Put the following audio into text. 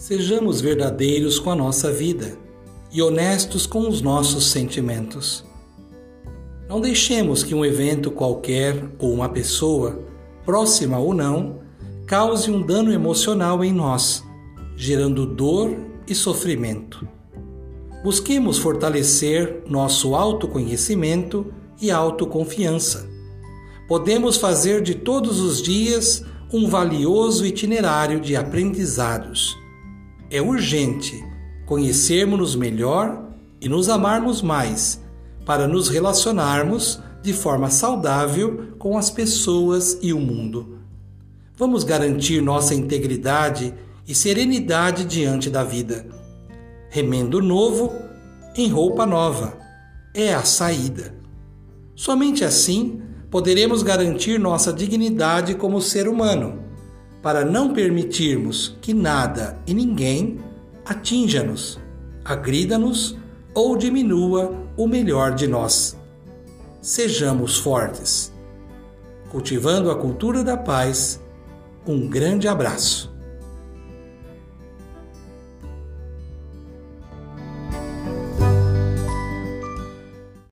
Sejamos verdadeiros com a nossa vida e honestos com os nossos sentimentos. Não deixemos que um evento qualquer ou uma pessoa, próxima ou não, cause um dano emocional em nós, gerando dor e sofrimento. Busquemos fortalecer nosso autoconhecimento e autoconfiança. Podemos fazer de todos os dias um valioso itinerário de aprendizados. É urgente conhecermos-nos melhor e nos amarmos mais para nos relacionarmos de forma saudável com as pessoas e o mundo. Vamos garantir nossa integridade e serenidade diante da vida. Remendo novo em roupa nova é a saída. Somente assim poderemos garantir nossa dignidade como ser humano, para não permitirmos que nada e ninguém atinja-nos, agrida-nos ou diminua o melhor de nós. Sejamos fortes. Cultivando a cultura da paz, um grande abraço.